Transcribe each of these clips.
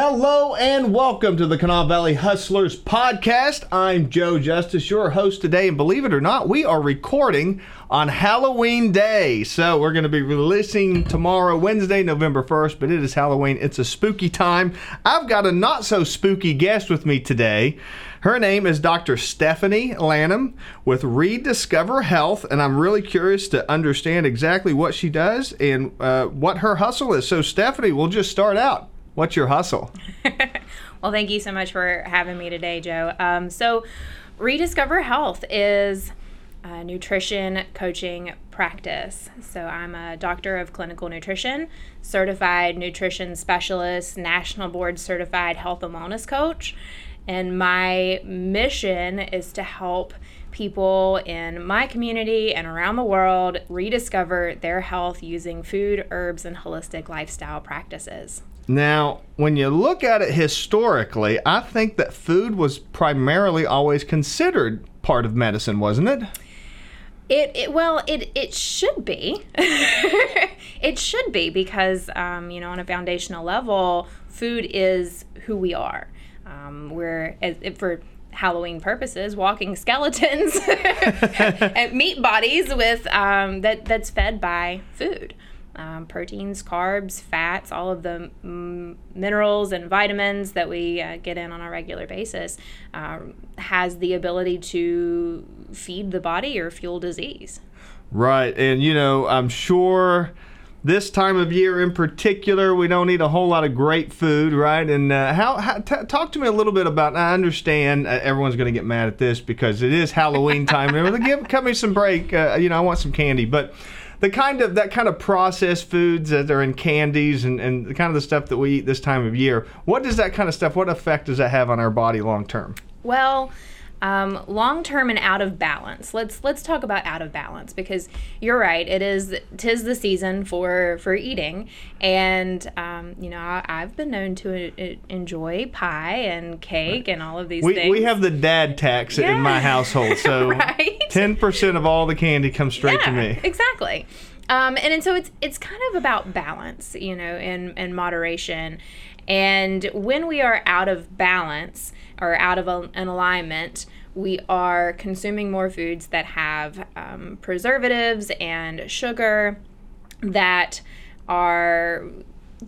Hello and welcome to the Kanawha Valley Hustlers podcast. I'm Joe Justice, your host today, and believe it or not, we are recording on Halloween Day. So we're going to be releasing tomorrow, Wednesday, November 1st, but it is Halloween. It's a spooky time. I've got a not so spooky guest with me today. Her name is Dr. Stephanie Lanham with Rediscover Health, and I'm really curious to understand exactly what she does and uh, what her hustle is. So, Stephanie, we'll just start out. What's your hustle? well, thank you so much for having me today, Joe. Um, so, Rediscover Health is a nutrition coaching practice. So, I'm a doctor of clinical nutrition, certified nutrition specialist, national board certified health and wellness coach. And my mission is to help people in my community and around the world rediscover their health using food, herbs, and holistic lifestyle practices. Now, when you look at it historically, I think that food was primarily always considered part of medicine, wasn't it? It, it well it it should be it should be because um, you know on a foundational level food is who we are um, we're for Halloween purposes, walking skeletons and meat bodies with um, that that's fed by food. Um, proteins, carbs, fats, all of the mm, minerals and vitamins that we uh, get in on a regular basis uh, has the ability to feed the body or fuel disease. Right. And, you know, I'm sure this time of year in particular, we don't eat a whole lot of great food, right? And uh, how, how t- talk to me a little bit about. I understand uh, everyone's going to get mad at this because it is Halloween time. give cut me some break. Uh, you know, I want some candy, but the kind of that kind of processed foods that are in candies and, and the kind of the stuff that we eat this time of year. What does that kind of stuff? What effect does that have on our body long term? Well um, long term and out of balance. Let's let's talk about out of balance because you're right. It is tis the season for for eating, and um, you know I, have been known to uh, enjoy pie and cake and all of these we, things. We have the dad tax yeah. in my household, so ten right? percent of all the candy comes straight yeah, to me. Exactly. Um, and, and so it's it's kind of about balance, you know, and, and moderation. And when we are out of balance, or out of a, an alignment, we are consuming more foods that have um, preservatives and sugar that are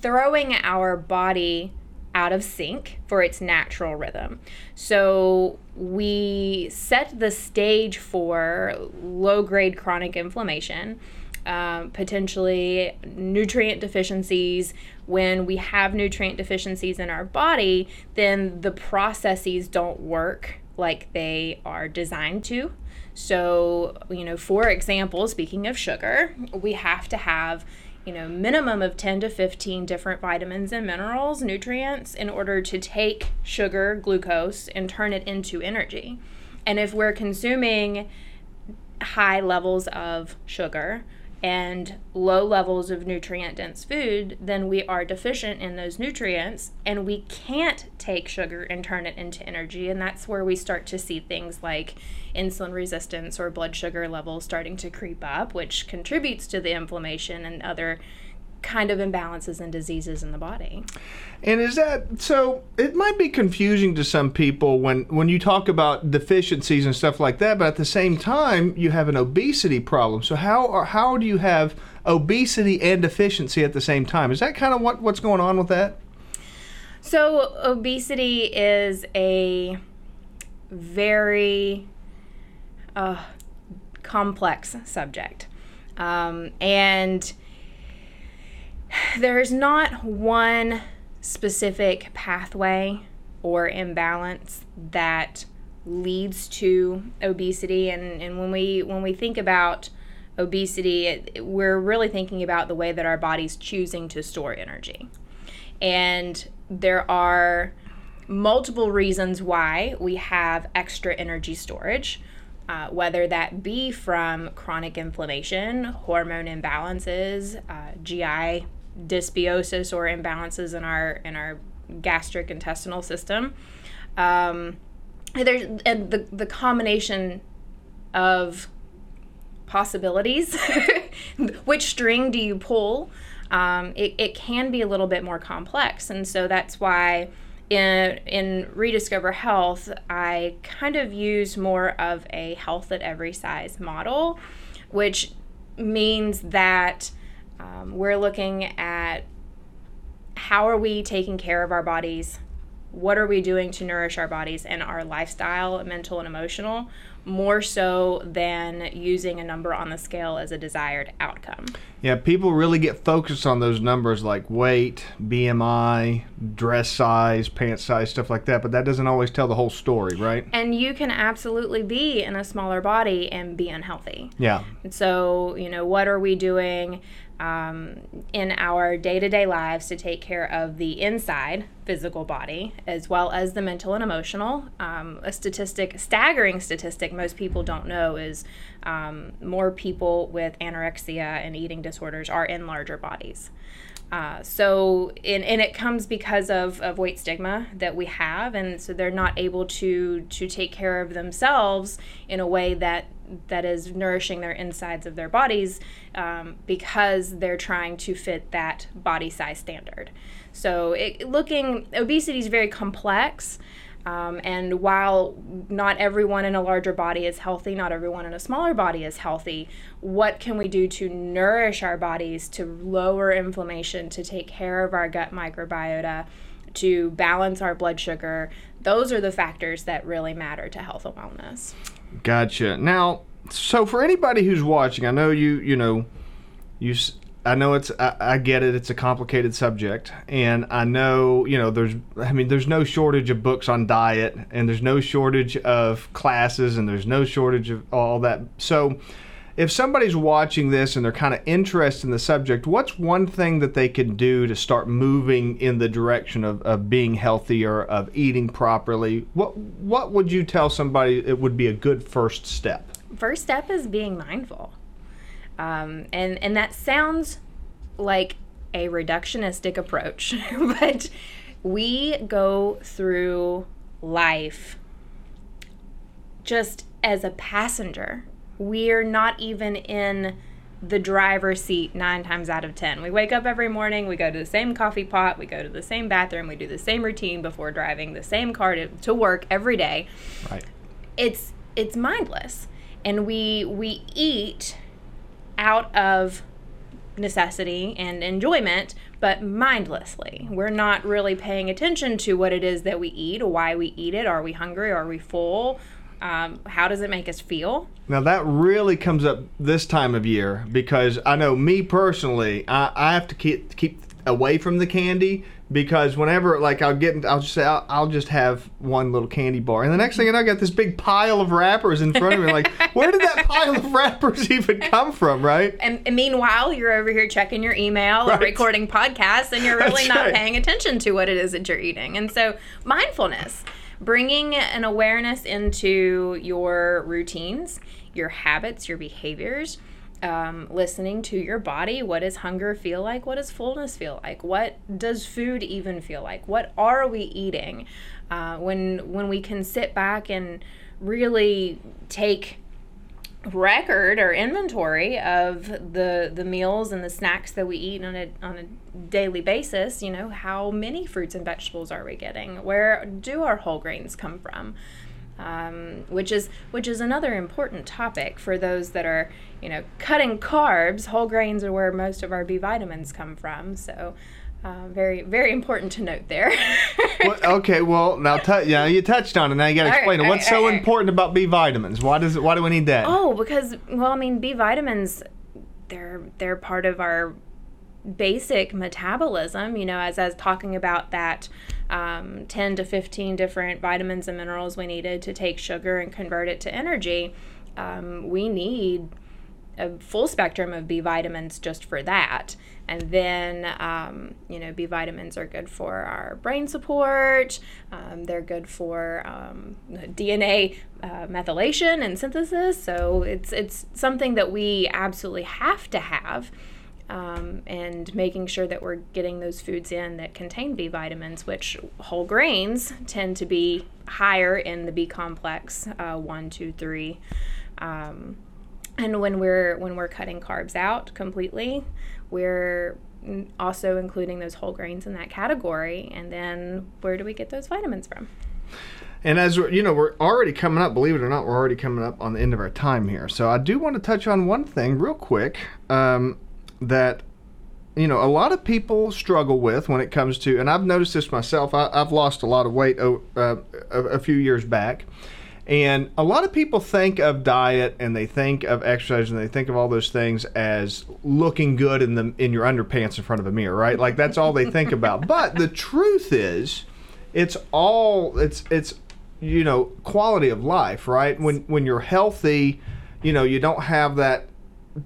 throwing our body out of sync for its natural rhythm. So we set the stage for low grade chronic inflammation um, potentially nutrient deficiencies. When we have nutrient deficiencies in our body, then the processes don't work like they are designed to. So, you know, for example, speaking of sugar, we have to have you know, minimum of 10 to 15 different vitamins and minerals, nutrients, in order to take sugar, glucose, and turn it into energy. And if we're consuming high levels of sugar, and low levels of nutrient dense food, then we are deficient in those nutrients and we can't take sugar and turn it into energy. And that's where we start to see things like insulin resistance or blood sugar levels starting to creep up, which contributes to the inflammation and other kind of imbalances and diseases in the body. And is that so? It might be confusing to some people when when you talk about deficiencies and stuff like that, but at the same time, you have an obesity problem. So how or how do you have obesity and deficiency at the same time? Is that kind of what what's going on with that? So obesity is a very uh, complex subject, um, and there's not one specific pathway or imbalance that leads to obesity. And, and when we when we think about obesity it, we're really thinking about the way that our body's choosing to store energy. And there are multiple reasons why we have extra energy storage uh, whether that be from chronic inflammation hormone imbalances uh, gi dysbiosis or imbalances in our in our gastric intestinal system. Um, there's and the the combination of possibilities. Which string do you pull? um, it, it can be a little bit more complex. And so that's why in, in Rediscover Health, I kind of use more of a health at every size model, which means that um, we're looking at how are we taking care of our bodies what are we doing to nourish our bodies and our lifestyle, mental and emotional, more so than using a number on the scale as a desired outcome. Yeah, people really get focused on those numbers like weight, BMI, dress size, pant size, stuff like that, but that doesn't always tell the whole story, right? And you can absolutely be in a smaller body and be unhealthy. Yeah. So, you know, what are we doing? Um, in our day to day lives to take care of the inside physical body as well as the mental and emotional. Um, a statistic, staggering statistic most people don't know is um, more people with anorexia and eating disorders are in larger bodies. Uh, so, and, and it comes because of, of weight stigma that we have, and so they're not able to to take care of themselves in a way that that is nourishing their insides of their bodies um, because they're trying to fit that body size standard. So, it, looking obesity is very complex. Um, and while not everyone in a larger body is healthy, not everyone in a smaller body is healthy, what can we do to nourish our bodies, to lower inflammation, to take care of our gut microbiota, to balance our blood sugar? Those are the factors that really matter to health and wellness. Gotcha. Now, so for anybody who's watching, I know you, you know, you I know it's I, I, get it it's a complicated subject and I know you know there's I mean there's no shortage of books on diet and there's no shortage of classes and there's no shortage of all that so if somebody's watching this and they're kind of interested in the subject what's one thing that they could do to start moving in the direction of, of being healthier of eating properly what what would you tell somebody it would be a good first step first step is being mindful um, and and that sounds like a reductionistic approach, but we go through life just as a passenger. We're not even in the driver's seat nine times out of ten. We wake up every morning, we go to the same coffee pot, we go to the same bathroom, we do the same routine before driving the same car to, to work every day. Right. It's it's mindless. And we we eat out of necessity and enjoyment, but mindlessly. We're not really paying attention to what it is that we eat, why we eat it. Are we hungry? Are we full? Um, how does it make us feel? Now that really comes up this time of year because I know me personally, I, I have to keep keep away from the candy because whenever like I'll get I'll just say I'll, I'll, just have one little candy bar and the next thing you know I got this big pile of wrappers in front of me like where did that pile of wrappers even come from right and, and meanwhile you're over here checking your email right. or recording podcasts and you're really not right. paying attention to what it is that you're eating and so mindfulness bringing an awareness into your routines your habits your behaviors um, listening to your body. What does hunger feel like? What does fullness feel like? What does food even feel like? What are we eating? Uh, when when we can sit back and really take record or inventory of the the meals and the snacks that we eat on a on a daily basis you know how many fruits and vegetables are we getting where do our whole grains come from um, which is which is another important topic for those that are you know cutting carbs. Whole grains are where most of our B vitamins come from. So. Uh, very, very important to note there. well, okay, well now, t- yeah, you touched on it. Now you got to explain right, it. What's right, so right. important about B vitamins? Why does it? Why do we need that? Oh, because well, I mean, B vitamins, they're they're part of our basic metabolism. You know, as as talking about that um, 10 to 15 different vitamins and minerals we needed to take sugar and convert it to energy, um, we need a full spectrum of B vitamins just for that. And then, um, you know, B vitamins are good for our brain support. Um, they're good for um, DNA uh, methylation and synthesis. So it's it's something that we absolutely have to have um, and making sure that we're getting those foods in that contain B vitamins, which whole grains tend to be higher in the B complex, uh, one, two, three. Um, and when we're when we're cutting carbs out completely, we're also including those whole grains in that category. And then where do we get those vitamins from? And as you know, we're already coming up. Believe it or not, we're already coming up on the end of our time here. So I do want to touch on one thing real quick um, that you know a lot of people struggle with when it comes to, and I've noticed this myself. I, have lost a lot of weight uh, a few years back. And a lot of people think of diet and they think of exercise and they think of all those things as looking good in the in your underpants in front of a mirror, right? Like that's all they think about. But the truth is, it's all it's it's you know quality of life, right? When when you're healthy, you know you don't have that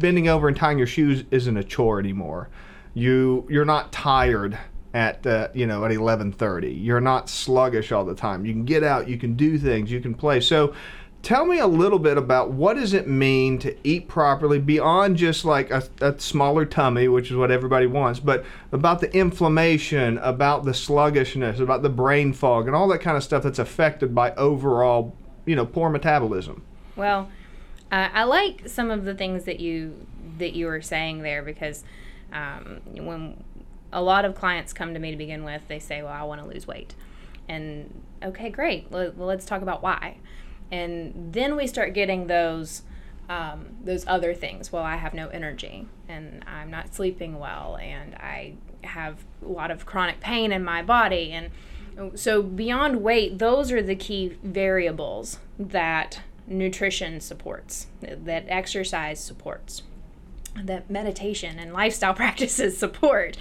bending over and tying your shoes isn't a chore anymore. You you're not tired at uh, you know at 11:30. You're not sluggish all the time. You can get out, you can do things, you can play. So tell me a little bit about what does it mean to eat properly beyond just like a, a, smaller tummy which is what everybody wants but about the inflammation about the sluggishness about the brain fog and all that kind of stuff that's affected by overall you know poor metabolism well uh, i like some of the things that you that you were saying there because um, when a lot of clients come to me to begin with, they say, Well, I want to lose weight. And okay, great. Well, let's talk about why. And then we start getting those. Um, those other things. Well, I have no energy and I'm not sleeping well and I have a lot of chronic pain in my body. And so, beyond weight, those are the key variables that nutrition supports, that exercise supports that meditation and lifestyle practices support.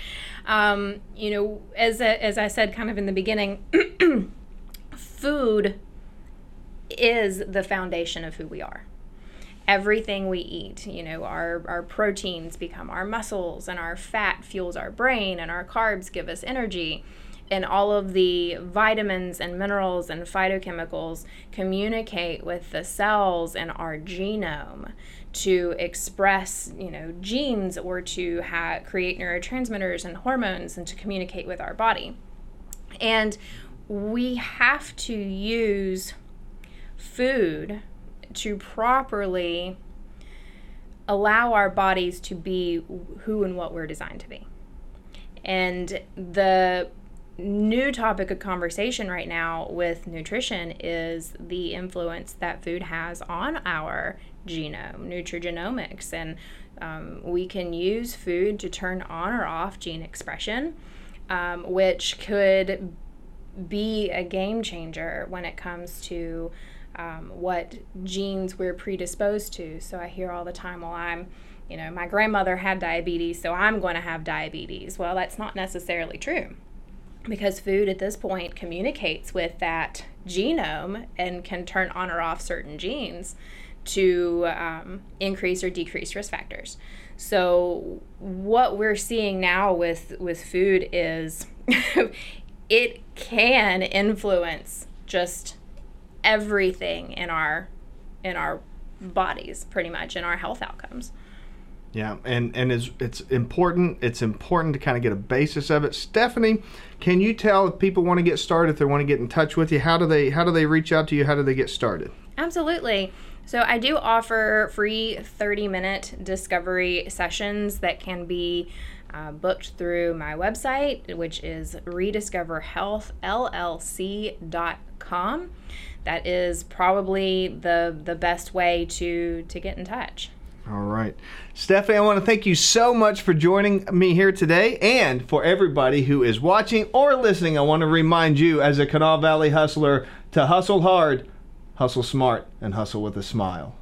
Um, you know, as a, as I said kind of in the beginning, food is the foundation of who we are. Everything we eat, you know, our, our proteins become our muscles, and our fat fuels our brain, and our carbs give us energy. And all of the vitamins and minerals and phytochemicals communicate with the cells in our genome to express, you know, genes or to ha- create neurotransmitters and hormones and to communicate with our body. And we have to use food to properly allow our bodies to be who and what we're designed to be. And the new topic of conversation right now with nutrition is the influence that food has on our genome, nutrigenomics, and um, we can use food to turn on or off gene expression, um, which could be a game changer when it comes to um, what genes we're predisposed to. So I hear all the time, well, I'm, you know, my grandmother had diabetes, so I'm going to have diabetes. Well, that's not necessarily true because food at this point communicates with that genome and can turn on or off certain genes to um, increase or decrease risk factors. So what we're seeing now with with food is it can influence just everything in our in our bodies pretty much in our health outcomes. Yeah, and and it's it's important. It's important to kind of get a basis of it. Stephanie, can you tell if people want to get started, if they want to get in touch with you, how do they how do they reach out to you? How do they get started? Absolutely. So I do offer free 30 minute discovery sessions that can be uh, booked through my website, which is rediscoverhealthllc.com. That is probably the the best way to to get in touch. All right. Stephanie, I want to thank you so much for joining me here today. And for everybody who is watching or listening, I want to remind you, as a Kanawha Valley hustler, to hustle hard hustle smart, and hustle with a smile.